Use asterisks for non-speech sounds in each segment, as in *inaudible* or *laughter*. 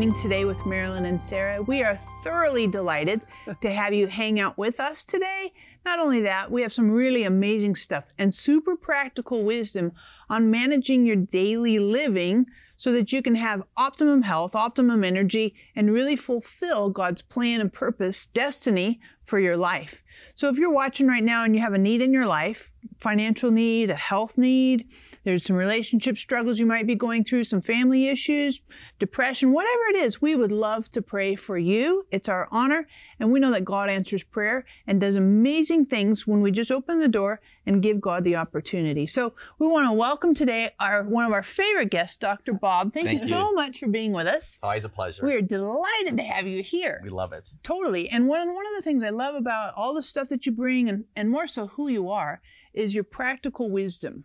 joining today with Marilyn and Sarah. We are thoroughly delighted *laughs* to have you hang out with us today. Not only that, we have some really amazing stuff and super practical wisdom on managing your daily living so that you can have optimum health, optimum energy, and really fulfill God's plan and purpose, destiny for your life. So if you're watching right now and you have a need in your life, financial need, a health need, there's some relationship struggles you might be going through, some family issues, depression, whatever it is, we would love to pray for you. It's our honor. And we know that God answers prayer and does amazing things when we just open the door and give God the opportunity. So we want to welcome today our one of our favorite guests, Dr. Bob. Thank, Thank you, you. so much for being with us. It's always a pleasure. We are delighted to have you here. We love it. Totally. And one, one of the things I love about all the stuff that you bring, and, and more so who you are, is your practical wisdom.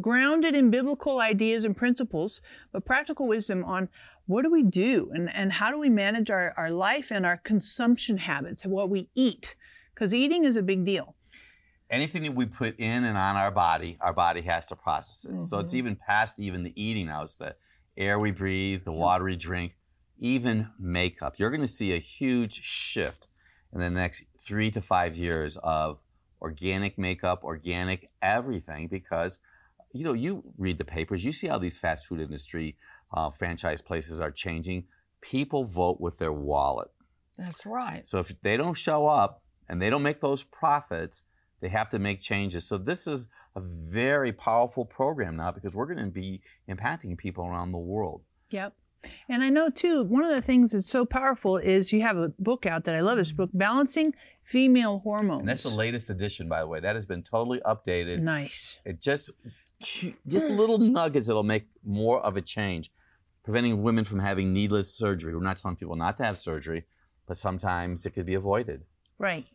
Grounded in biblical ideas and principles, but practical wisdom on what do we do and, and how do we manage our, our life and our consumption habits and what we eat. Because eating is a big deal. Anything that we put in and on our body, our body has to process it. So it's Mhm. even past even the eating now. It's the air we breathe, the water we drink, even makeup. You're going to see a huge shift in the next three to five years of organic makeup, organic everything, because you know you read the papers, you see how these fast food industry uh, franchise places are changing. People vote with their wallet. That's right. So if they don't show up and they don't make those profits, they have to make changes. So this is a very powerful program now because we're going to be impacting people around the world. Yep. And I know too, one of the things that's so powerful is you have a book out that I love this book, Balancing Female Hormones. And that's the latest edition, by the way. That has been totally updated. Nice. It just just little nuggets that'll make more of a change, preventing women from having needless surgery. We're not telling people not to have surgery, but sometimes it could be avoided. Right.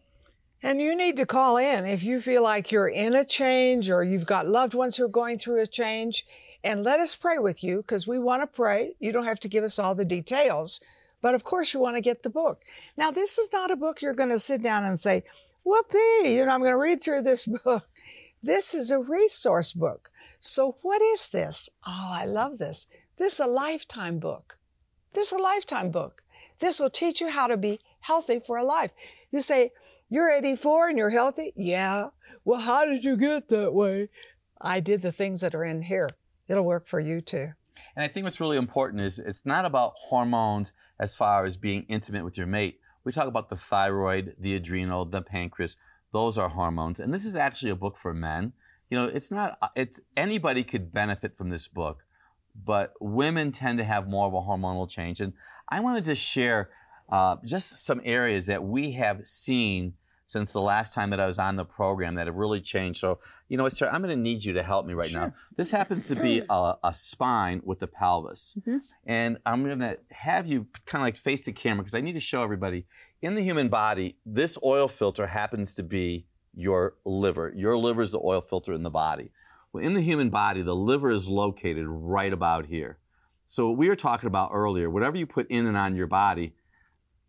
And you need to call in if you feel like you're in a change or you've got loved ones who are going through a change. And let us pray with you because we want to pray. You don't have to give us all the details, but of course you want to get the book. Now, this is not a book you're going to sit down and say, whoopee, you know, I'm going to read through this *laughs* book. This is a resource book. So, what is this? Oh, I love this. This is a lifetime book. This is a lifetime book. This will teach you how to be healthy for a life. You say, You're 84 and you're healthy? Yeah. Well, how did you get that way? I did the things that are in here. It'll work for you too. And I think what's really important is it's not about hormones as far as being intimate with your mate. We talk about the thyroid, the adrenal, the pancreas. Those are hormones. And this is actually a book for men. You know, it's not, it's, anybody could benefit from this book, but women tend to have more of a hormonal change. And I wanted to share uh, just some areas that we have seen since the last time that I was on the program that have really changed. So, you know what, sir, I'm going to need you to help me right now. This happens to be *clears throat* a, a spine with the pelvis. And I'm going to have you kind of like face the camera because I need to show everybody in the human body, this oil filter happens to be your liver. Your liver is the oil filter in the body. Well, in the human body, the liver is located right about here. So, what we were talking about earlier, whatever you put in and on your body,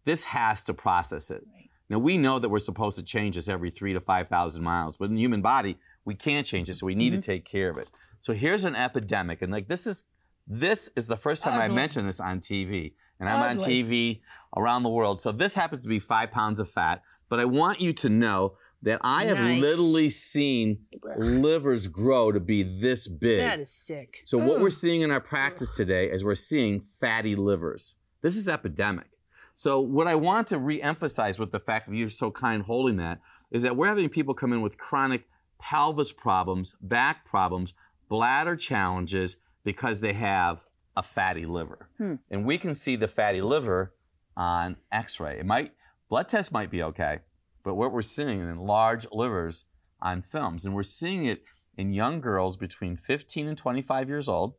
this has to process it. Now we know that we're supposed to change this every three to five thousand miles, but in the human body, we can't change it, so we need to mm-hmm. take care of it. So here's an epidemic, and like this is this is the first time I mentioned this on TV, and I'm on TV around the world. So this happens to be five pounds of fat, but I want you to know that I have Nice. literally seen livers grow to be this big. That is sick. So what we're seeing in our practice today is we're seeing fatty livers. This is epidemic. So what I want to re-emphasize with the fact that you're so kind holding that is that we're having people come in with chronic pelvis problems, back problems, bladder challenges because they have a fatty liver. Hmm. And we can see the fatty liver on x-ray. It might blood test might be okay, but what we're seeing in large livers on films and we're seeing it in young girls between 15 and 25 years old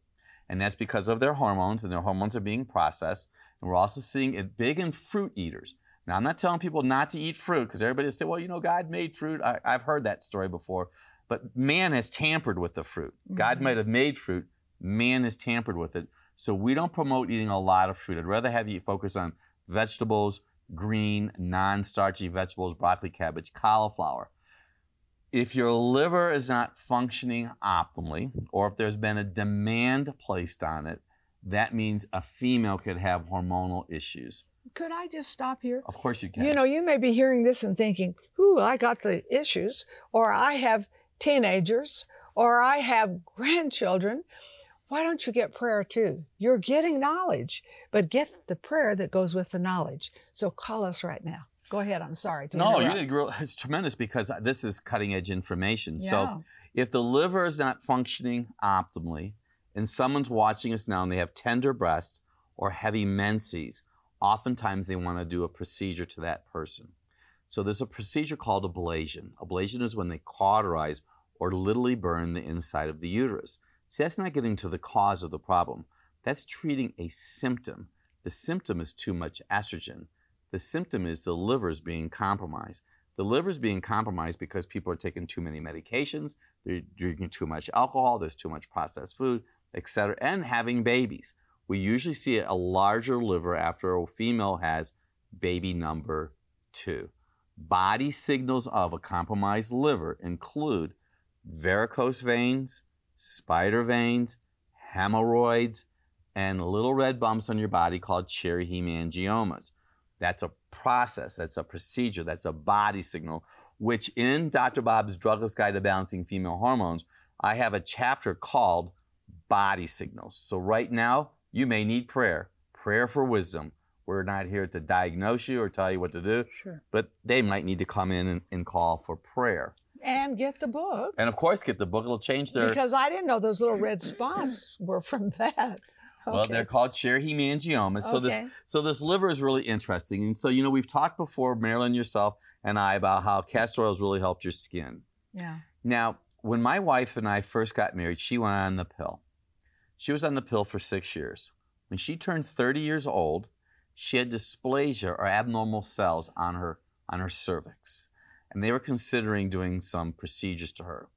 and that's because of their hormones and their hormones are being processed and we're also seeing it big in fruit eaters. Now i'm not telling people not to eat fruit because everybody will say well you know god made fruit. I, i've heard that story before but man has tampered with the fruit. Mm-hmm. God might have made fruit man has tampered with it. So we don't promote eating a lot of fruit. I'd rather have you focus on vegetables green non-starchy vegetables broccoli cabbage cauliflower if your liver is not functioning optimally, or if there's been a demand placed on it, that means a female could have hormonal issues. Could I just stop here? Of course you can. You know, you may be hearing this and thinking, ooh, I got the issues, or I have teenagers, or I have grandchildren. Why don't you get prayer too? You're getting knowledge, but get the prayer that goes with the knowledge. So call us right now. Go ahead. I'm sorry. No, you did. gr- *laughs* It's tremendous because this is cutting edge information. So if the liver is not functioning optimally and someone's watching us now and they have tender breast or heavy menses, oftentimes they want to do a procedure to that person. So there's a procedure called ablation. Ablation is when they cauterize or literally burn the inside of the uterus. See, that's not getting to the cause of the problem. That's treating a symptom. The symptom is too much estrogen. The symptom is the liver's being compromised. The liver's being compromised because people are taking too many medications, they're drinking too much alcohol, there's too much processed food, etc., and having babies. We usually see a larger liver after a female has baby number two. Body signals of a compromised liver include varicose veins, spider veins, hemorrhoids, and little red bumps on your body called cherry hemangiomas. That's a process, that's a procedure, that's a body signal, which in Dr. Bob's Drugless Guide to Balancing Female Hormones, I have a chapter called Body Signals. So right now, you may need prayer, prayer for wisdom. We're not here to diagnose you or tell you what to do, Sure. but they might need to come in and, and call for prayer. And get the book And of course, get the book. It'll change their. because I didn't know those little red spots *coughs* were from that. Well, they're called cherry hemangiomas. So this so this liver is really interesting. And so you know we've talked before, Marilyn, yourself, and I about how castor oils really helped your skin. Yeah. Now, when my wife and I first got married, she went on the pill. She was on the pill for six years. When she turned 30 years old, she had dysplasia or abnormal cells on her on her cervix. And they were considering doing some procedures to her.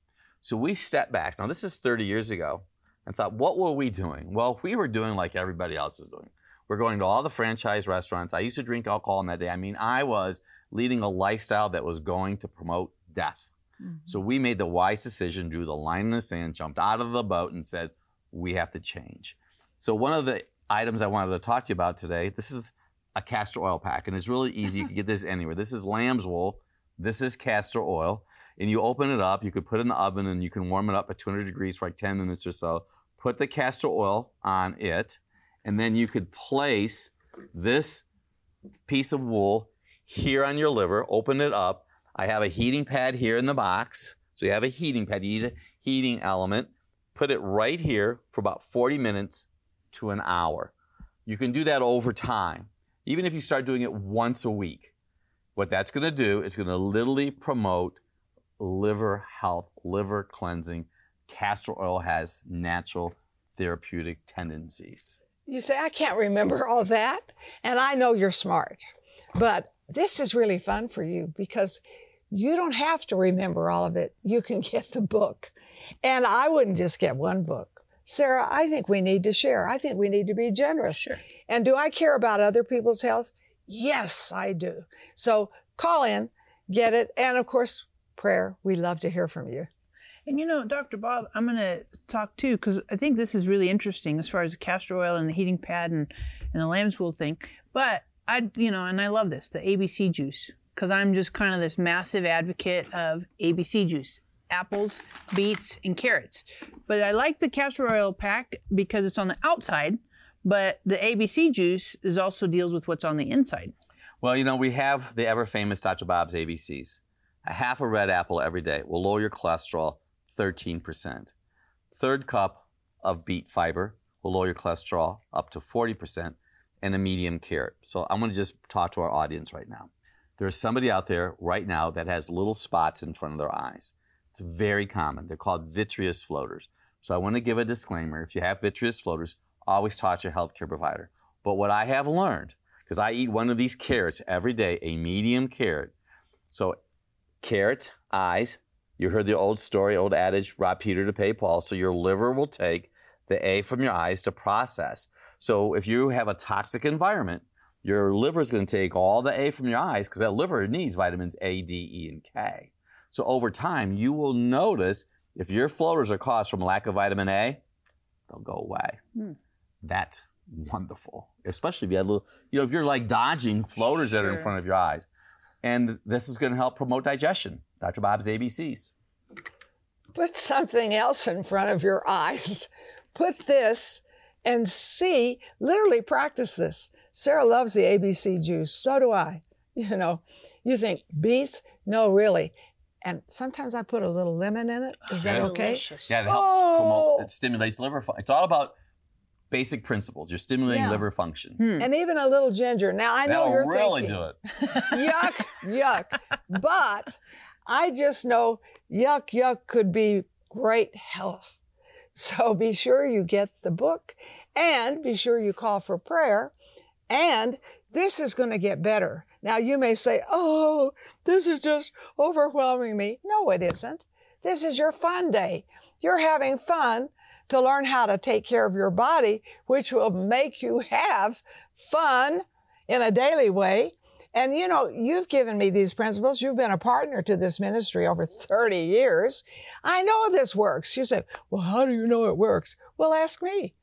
So we stepped back. Now this is 30 years ago and thought, what were we doing? Well, we were doing like everybody else was doing. We're going to all the franchise restaurants. I used to drink alcohol in that day. I mean, I was leading a lifestyle that was going to promote death. Mm-hmm. So we made the wise decision, drew the line in the sand, jumped out of the boat, and said, we have to change. So one of the items I wanted to talk to you about today, this is a castor oil pack, and it's really easy. You can *laughs* get this anywhere. This is lamb's wool. This is castor oil. And you open it up, you could put it in the oven and you can warm it up at 200 degrees for like 10 minutes or so. Put the castor oil on it, and then you could place this piece of wool here on your liver, open it up. I have a heating pad here in the box. So you have a heating pad, you need a heating element. Put it right here for about 40 minutes to an hour. You can do that over time, even if you start doing it once a week. What that's going to do is going to literally promote liver health, liver cleansing. Castor oil has natural therapeutic tendencies. You say, I can't remember all that. And I know you're smart. But this is really fun for you because you don't have to remember all of it. You can get the book. And I wouldn't just get one book. Sarah, I think we need to share. I think we need to be generous. Sure. And do I care about other people's health? Yes, I do. So call in, get it. And of course, prayer. We love to hear from you. And you know, Dr. Bob, I'm going to talk too because I think this is really interesting as far as the castor oil and the heating pad and, and the lamb's wool thing. But I, you know, and I love this, the ABC juice, because I'm just kind of this massive advocate of ABC juice apples, beets, and carrots. But I like the castor oil pack because it's on the outside, but the ABC juice is also deals with what's on the inside. Well, you know, we have the ever famous Dr. Bob's ABCs. A half a red apple every day will lower your cholesterol 13%. Third cup of beet fiber will lower your cholesterol up to 40% and a medium carrot. So I'm going to just talk to our audience right now. There's somebody out there right now that has little spots in front of their eyes. It's very common. They're called vitreous floaters. So I want to give a disclaimer. If you have vitreous floaters, always talk to your healthcare provider. But what I have learned, because I eat one of these carrots every day, a medium carrot. So carrot, eyes, you heard the old story, old adage, rob Peter to pay Paul. So your liver will take the A from your eyes to process. So if you have a toxic environment, your liver is going to take all the A from your eyes because that liver needs vitamins A, D, E, and K. So over time, you will notice if your floaters are caused from lack of vitamin A, they'll go away. Hmm. That's wonderful. Especially if you had a little, you know, if you're like dodging floaters that are in front of your eyes. And this is going to help promote digestion. Dr. Bob's ABCs. Put something else in front of your eyes. Put this and see, literally practice this. Sarah loves the ABC juice. So do I. You know, you think beets? No, really. And sometimes I put a little lemon in it. Is that okay? Delicious. Yeah, it helps Oh. promote, it oh. stimulates liver function. It's all about basic principles. You're stimulating Yeah. liver function. Hmm. And even a little ginger. Now I know That'll you're really thinking, do it. *laughs* yuck, yuck. But I just know yuck, yuck could be great health. So be sure you get the book and be sure you call for prayer. And this is going to get better. Now you may say, oh, this is just overwhelming me. No, it isn't. This is your fun day. You're having fun to learn how to take care of your body, which will make you have fun in a daily way. And you know, you've given me these principles. You've been a partner to this ministry over 30 years. I know this works. You say, well, how do you know it works? Well, ask me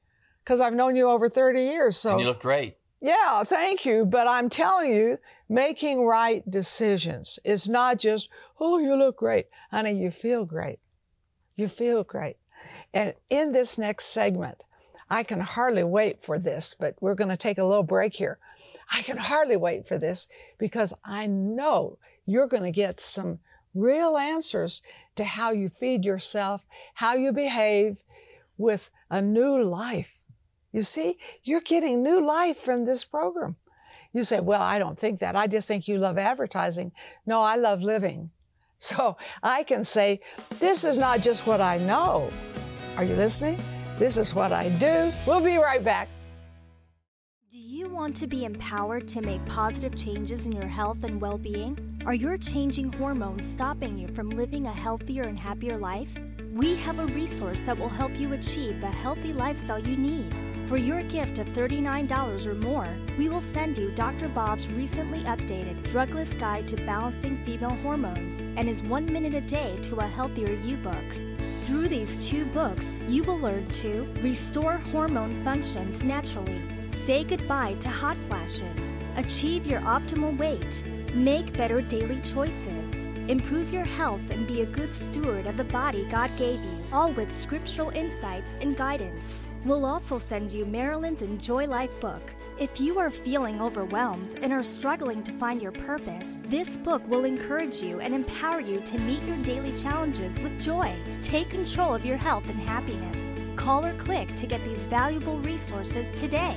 because I've known you over 30 years. So And you look great. yeah, thank you. But I'm telling you, making right decisions is not just, oh, you look great. Honey, you feel great. You feel great. And in this next segment, I can hardly wait for this, but we're going to take a little break here. I can hardly wait for this because I know you're going to get some real answers to how you feed yourself, how you behave with a new life. You see, you're getting new life from this program. You say, Well, I don't think that. I just think you love advertising. No, I love living. So I can say, This is not just what I know. Are you listening? This is what I do. We'll be right back. Do you want to be empowered to make positive changes in your health and well being? Are your changing hormones stopping you from living a healthier and happier life? We have a resource that will help you achieve the healthy lifestyle you need. For your gift of $39 or more, we will send you Dr. Bob's recently updated Drugless Guide to Balancing Female Hormones and his One Minute a Day to a Healthier You books. Through these two books, you will learn to restore hormone functions naturally, say goodbye to hot flashes, achieve your optimal weight, make better daily choices, improve your health, and be a good steward of the body God gave you, all with scriptural insights and guidance. We'll also send you Marilyn's Enjoy Life book. If you are feeling overwhelmed and are struggling to find your purpose, this book will encourage you and empower you to meet your daily challenges with joy. Take control of your health and happiness. Call or click to get these valuable resources today.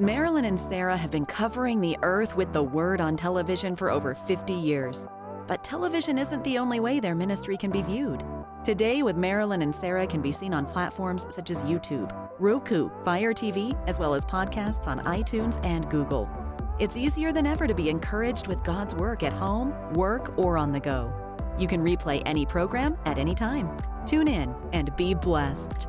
Marilyn and Sarah have been covering the earth with the word on television for over 50 years. But television isn't the only way their ministry can be viewed. Today with Marilyn and Sarah can be seen on platforms such as YouTube, Roku, Fire TV, as well as podcasts on iTunes and Google. It's easier than ever to be encouraged with God's work at home, work, or on the go. You can replay any program at any time. Tune in and be blessed.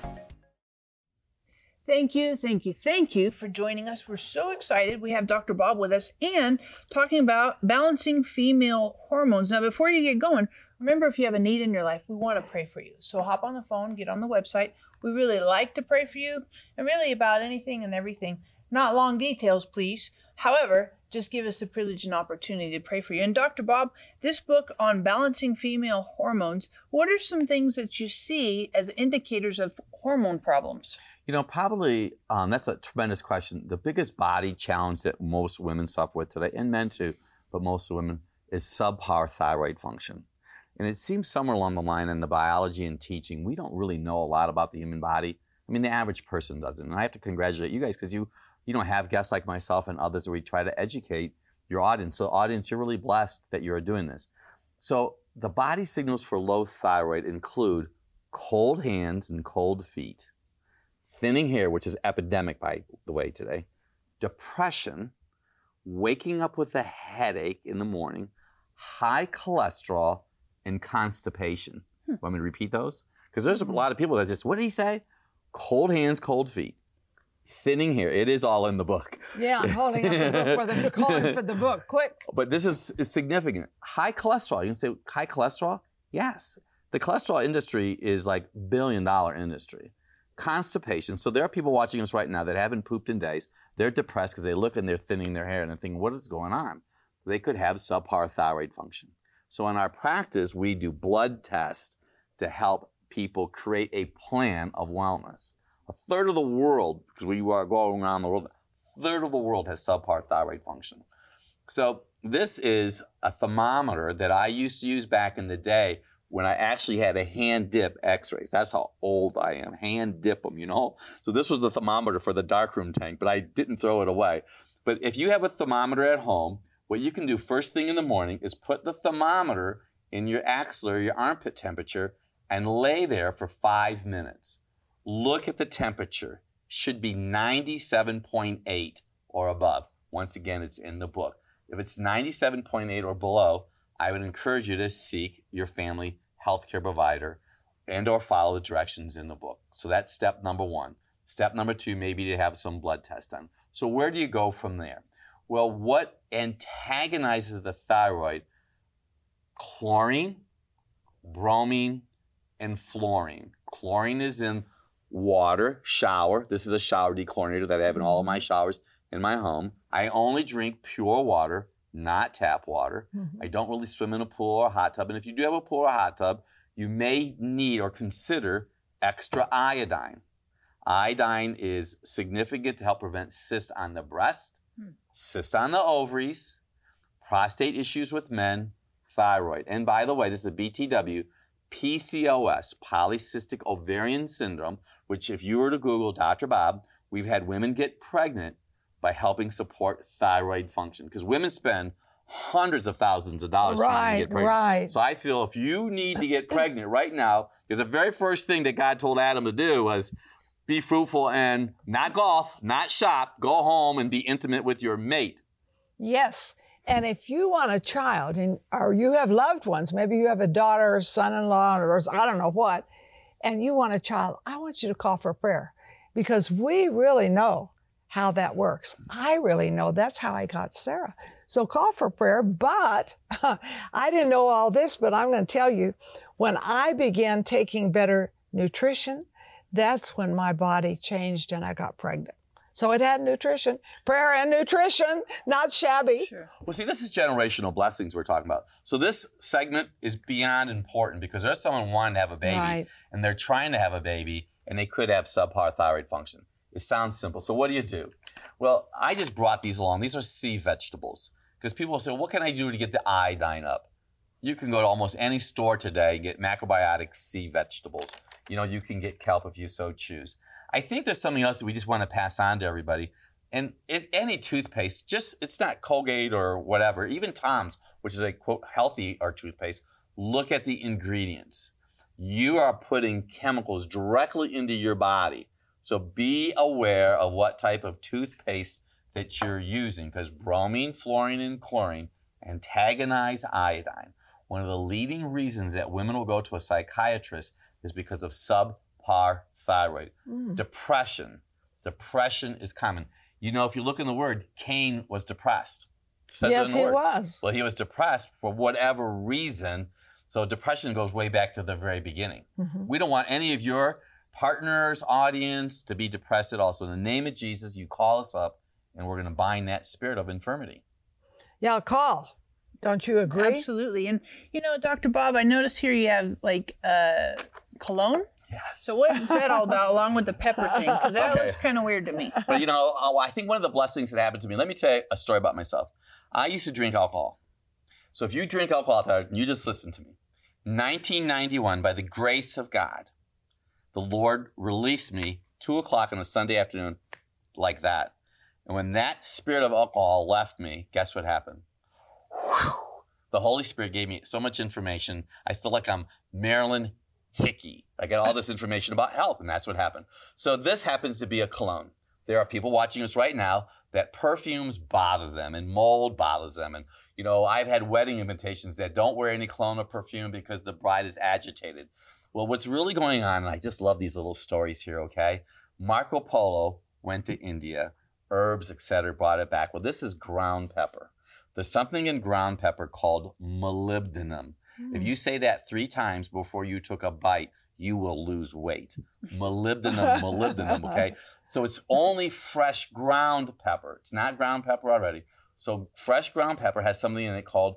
Thank you, thank you, thank you for joining us. We're so excited. We have Dr. Bob with us and talking about balancing female hormones. Now, before you get going, remember if you have a need in your life, we want to pray for you. So hop on the phone, get on the website. We really like to pray for you and really about anything and everything. Not long details, please. However, just give us the privilege and opportunity to pray for you. And Dr. Bob, this book on balancing female hormones, what are some things that you see as indicators of hormone problems? You know, probably um, that's a tremendous question. The biggest body challenge that most women suffer with today, and men too, but most women, is subpar thyroid function. And it seems somewhere along the line in the biology and teaching, we don't really know a lot about the human body. I mean, the average person doesn't. And I have to congratulate you guys because you, you don't have guests like myself and others where we try to educate your audience. So, audience, you're really blessed that you're doing this. So, the body signals for low thyroid include cold hands and cold feet, thinning hair, which is epidemic by the way today, depression, waking up with a headache in the morning, high cholesterol, and constipation. Hmm. Want me to repeat those? Because there's a lot of people that just, what did he say? Cold hands, cold feet, thinning here. It is all in the book. Yeah, I'm holding up the book for the *laughs* calling for the book. Quick. But this is, is significant. High cholesterol. You can say high cholesterol? Yes. The cholesterol industry is like billion dollar industry. Constipation. So there are people watching us right now that haven't pooped in days. They're depressed because they look and they're thinning their hair and they're thinking, what is going on? They could have subpar thyroid function. So in our practice, we do blood tests to help people create a plan of wellness. A third of the world, because we are going around the world, a third of the world has subpar thyroid function. So this is a thermometer that I used to use back in the day when I actually had a hand dip x-rays. That's how old I am. Hand dip them, you know? So this was the thermometer for the darkroom tank, but I didn't throw it away. But if you have a thermometer at home, what you can do first thing in the morning is put the thermometer in your axillary, your armpit temperature, and lay there for five minutes. Look at the temperature. Should be 97.8 or above. Once again, it's in the book. If it's 97.8 or below, I would encourage you to seek your family healthcare provider and or follow the directions in the book. So that's step number one. Step number two, maybe to have some blood test done. So where do you go from there? Well, what antagonizes the thyroid? Chlorine, bromine, and fluorine. Chlorine is in water, shower. This is a shower dechlorinator that I have in all of my showers in my home. I only drink pure water, not tap water. Mm-hmm. I don't really swim in a pool or a hot tub. And if you do have a pool or a hot tub, you may need or consider extra iodine. Iodine is significant to help prevent cysts on the breast, hmm. cysts on the ovaries, prostate issues with men, thyroid. And by the way, this is a BTW, PCOS, polycystic ovarian syndrome, which if you were to Google Dr. Bob, we've had women get pregnant by helping support thyroid function because women spend hundreds of thousands of dollars trying to get pregnant. right. So I feel if you need to get pregnant right now, because the very first thing that God told Adam to do was be fruitful and not golf, not shop, go home and be intimate with your mate. Yes. And if you want a child and or you have loved ones, maybe you have a daughter or son-in-law or I don't know what, and you want a child, I want you to call for prayer because we really know how that works. I really know that's how I got Sarah. So call for prayer, but *laughs* I didn't know all this, but I'm going to tell you when I began taking better nutrition, that's when my body changed and I got pregnant. So it had nutrition, prayer and nutrition, not shabby. Sure. Well, see, this is generational blessings we're talking about. So this segment is beyond important because there's someone wanting to have a baby Right. and they're trying to have a baby and they could have subpar thyroid function. It sounds simple. So what do you do? Well, I just brought these along. These are sea vegetables because people will say, what can I do to get the iodine up? You can go to almost any store today, and get macrobiotic sea vegetables. You know, you can get kelp if you so choose. I think there's something else that we just want to pass on to everybody. And if any toothpaste, just it's not Colgate or whatever, even Tom's, which is a quote healthy or toothpaste, look at the ingredients. You are putting chemicals directly into your body. So be aware of what type of toothpaste that you're using because bromine, fluorine, and chlorine antagonize iodine. One of the leading reasons that women will go to a psychiatrist is because of subpar thyroid. Depression. Depression is common. You know, if you look in the word, Cain was depressed. Says it yes, he word. was. Well, he was depressed for whatever reason. So depression goes way back to the very beginning. Mm-hmm. We don't want any of your partners, audience to be depressed at all. So in the name of Jesus, you call us up and we're going to bind that spirit of infirmity. Yeah, call. Don't you agree? Absolutely. And you know, Dr. Bob, I noticed here you have like uh, cologne. Yes. So what is that all about, along with the pepper thing? Because that Okay. looks kind of weird to me. but you know, uh, I think one of the blessings that happened to me, let me tell you a story about myself. I used to drink alcohol. So if you drink alcohol, you just listen to me. 1991, by the grace of God, the Lord released me two o'clock on a Sunday afternoon like that. And when that spirit of alcohol left me, guess what happened? Whew. The Holy Spirit gave me so much information. I feel like I'm Marilyn hickey. I get all this information about health, and that's what happened. So this happens to be a cologne. There are people watching us right now that perfumes bother them and mold bothers them. And, you know, I've had wedding invitations that don't wear any cologne or perfume because the bride is agitated. Well, what's really going on, and I just love these little stories here, okay? Marco Polo went to India, herbs, etc., brought it back. Well, this is ground pepper. There's something in ground pepper called molybdenum. If you say that three times before you took a bite, you will lose weight. *laughs* Molybdenum, molybdenum, okay? So it's only fresh ground pepper. It's not ground pepper already. So fresh ground pepper has something in it called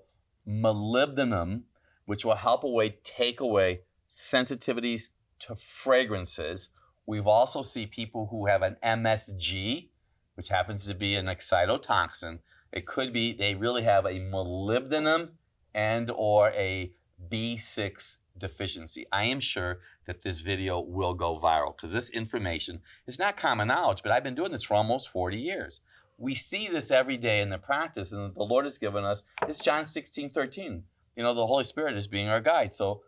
molybdenum, which will help away, take away sensitivities to fragrances. We've also see people who have an MSG, which happens to be an excitotoxin. It could be they really have a molybdenum and or a B6 deficiency. I am sure that this video will go viral because this information is not common knowledge, but I've been doing this for almost 40 years. We see this every day in the practice, and the Lord has given us, it's John 16, 13. You know, the Holy Spirit is being our guide. So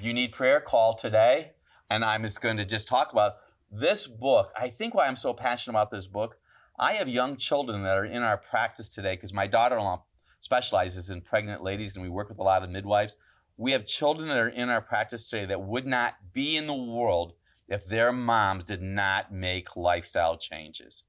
you need prayer, call today. And I'm just going to just talk about this book. I think why I'm so passionate about this book, I have young children that are in our practice today because my daughter in law specializes in pregnant ladies and we work with a lot of midwives. We have children that are in our practice today that would not be in the world if their moms did not make lifestyle changes.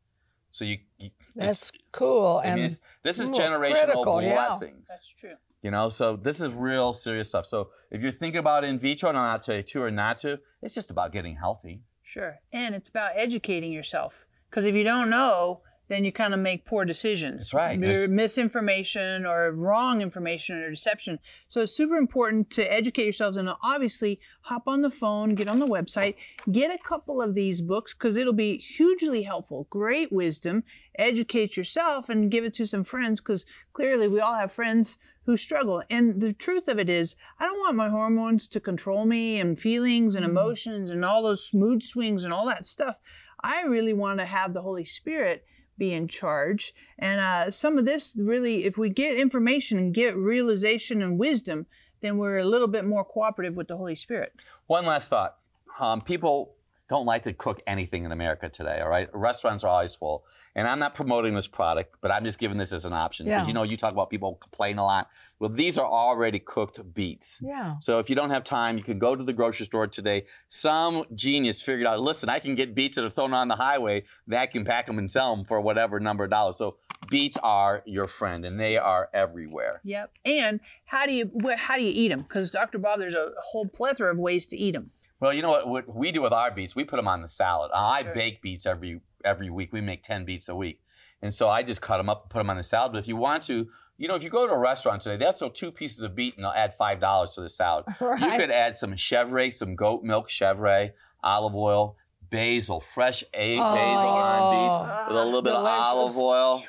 So you, you That's cool. I mean, and it's- this is generational critical, yeah. blessings. That's true. You know, so this is real serious stuff. So if you're thinking about in vitro, and I'll tell you to or not to, it's just about getting healthy. Sure. And it's about educating yourself. Because if you don't know, then you kind of make poor decisions. That's right. There's- misinformation or wrong information or deception. So it's super important to educate yourselves and obviously hop on the phone, get on the website, get a couple of these books because it'll be hugely helpful. Great wisdom. Educate yourself and give it to some friends because clearly we all have friends who struggle. And the truth of it is, I don't want my hormones to control me and feelings and mm. emotions and all those mood swings and all that stuff. I really want to have the Holy Spirit be in charge. And uh, some of this really, if we get information and get realization and wisdom, then we're a little bit more cooperative with the Holy Spirit. One last thought. Um, people don't like to cook anything in America today, all right? Restaurants are always full. And I'm not promoting this product, but I'm just giving this as an option. Because Yeah. you know, you talk about people complain a lot. Well, these are already cooked beets. yeah. So if you don't have time, you can go to the grocery store today. Some genius figured out, listen, I can get beets that are thrown on the highway, vacuum pack them and sell them for whatever number of dollars. So beets are your friend and they are everywhere. Yep. And how do you how do you eat them? Because Dr. Bob, there's a whole plethora of ways to eat them. Well, you know what, what we do with our beets? We put them on the salad. I Sure. bake beets every every week. We make 10 beets a week. And so I just cut them up and put them on the salad. But if you want to, you know, if you go to a restaurant today, they'll throw two pieces of beet and they'll add $5 to the salad. *laughs* You could add some chevre, some goat milk chevre, olive oil, basil, fresh a- basil oh. on seeds with a little bit of olive oil.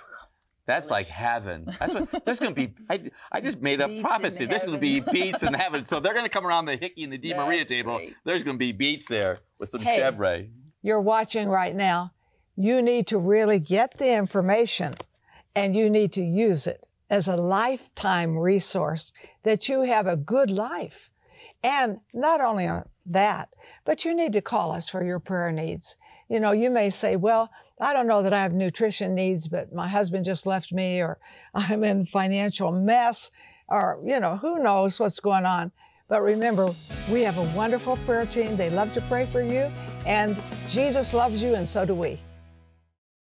That's like heaven. That's what *laughs* there's going to be. I, I just made a Beets in prophecy. There's going to be beets in heaven. So they're going to come around the Hickey and the DeMaria table. great. There's going to be beets there with some Hey. chevre. You're watching right now. You need to really get the information and you need to use it as a lifetime resource that you have a good life. And not only on that, but you need to call us for your prayer needs. You know, you may say, well, I don't know that I have nutrition needs, but my husband just left me, or *laughs* I'm in financial mess, or, you know, who knows what's going on. But remember, we have a wonderful prayer team. They love to pray for you, and Jesus loves you, and so do we.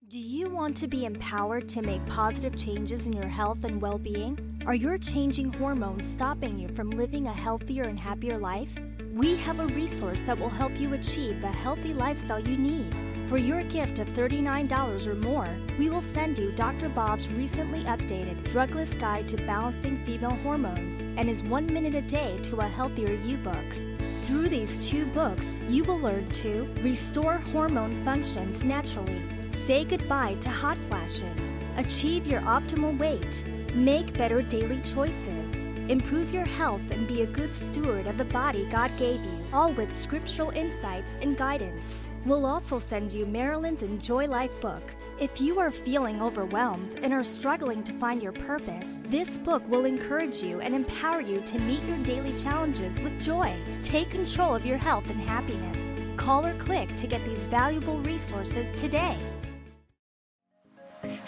Do you want to be empowered to make positive changes in your health and well being? Are your changing hormones stopping you from living a healthier and happier life? We have a resource that will help you achieve the healthy lifestyle you need. For your gift of $39 or more, we will send you Dr. Bob's recently updated Drugless Guide to Balancing Female Hormones and his One Minute a Day to a Healthier You books. Through these two books, you will learn to restore hormone functions naturally, say goodbye to hot flashes, achieve your optimal weight, make better daily choices, improve your health, and be a good steward of the body God gave you, all with scriptural insights and guidance. We'll also send you Marilyn's Enjoy Life book, If you are feeling overwhelmed and are struggling to find your purpose, this book will encourage you and empower you to meet your daily challenges with joy. Take control of your health and happiness. Call or click to get these valuable resources today.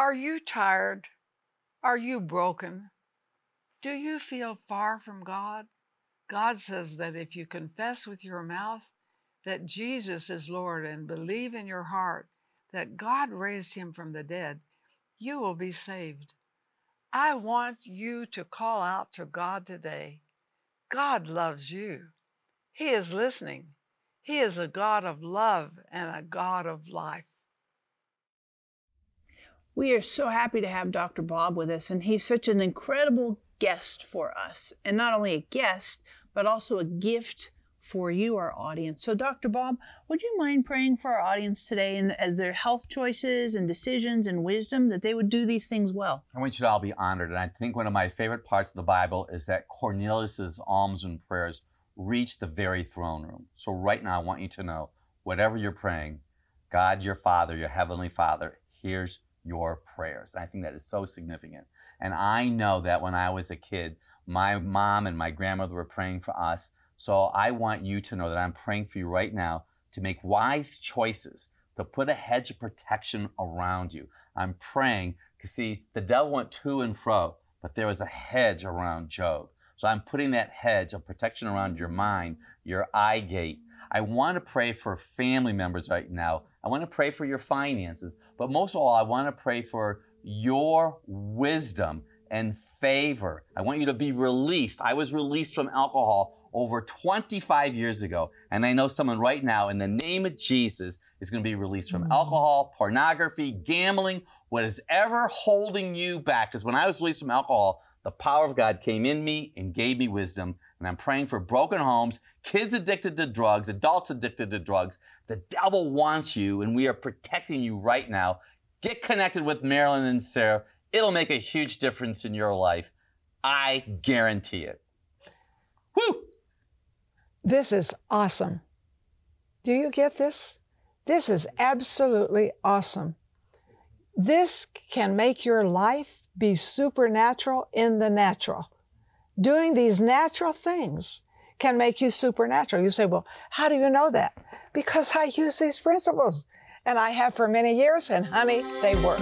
Are you tired? Are you broken? Do you feel far from God? God says that if you confess with your mouth that Jesus is Lord and believe in your heart that God raised him from the dead, you will be saved. I want you to call out to God today. God loves you. He is listening. He is a God of love and a God of life. We are so happy to have Dr. Bob with us, and he's such an incredible guest for us. And not only a guest, but also a gift for you, our audience. So, Dr. Bob, would you mind praying for our audience today and as their health choices and decisions and wisdom that they would do these things well? I want you to all be honored. And I think one of my favorite parts of the Bible is that Cornelius's alms and prayers reached the very throne room. So, right now, I want you to know whatever you're praying, God, your Father, your Heavenly Father, hears your prayers. And I think that is so significant. And I know that when I was a kid, my mom and my grandmother were praying for us. So I want you to know that I'm praying for you right now to make wise choices, to put a hedge of protection around you. I'm praying because, see, the devil went to and fro, but there was a hedge around Job. So I'm putting that hedge of protection around your mind, your eye gate. I want to pray for family members right now. I want to pray for your finances. But most of all, I want to pray for your wisdom and favor. I want you to be released. I was released from alcohol over 25 years ago. And I know someone right now, in the name of Jesus, is going to be released from mm. alcohol, pornography, gambling, what is ever holding you back. Because when I was released from alcohol, the power of God came in me and gave me wisdom. And I'm praying for broken homes, kids addicted to drugs, adults addicted to drugs. The devil wants you, and we are protecting you right now. Get connected with Marilyn and Sarah. It'll make a huge difference in your life. I guarantee it. Woo! This is awesome. Do you get this? This is absolutely awesome. This can make your life be supernatural in the natural. Doing these natural things can make you supernatural. You say, well, how do you know that? Because I use these principles and I have for many years, and honey, they work.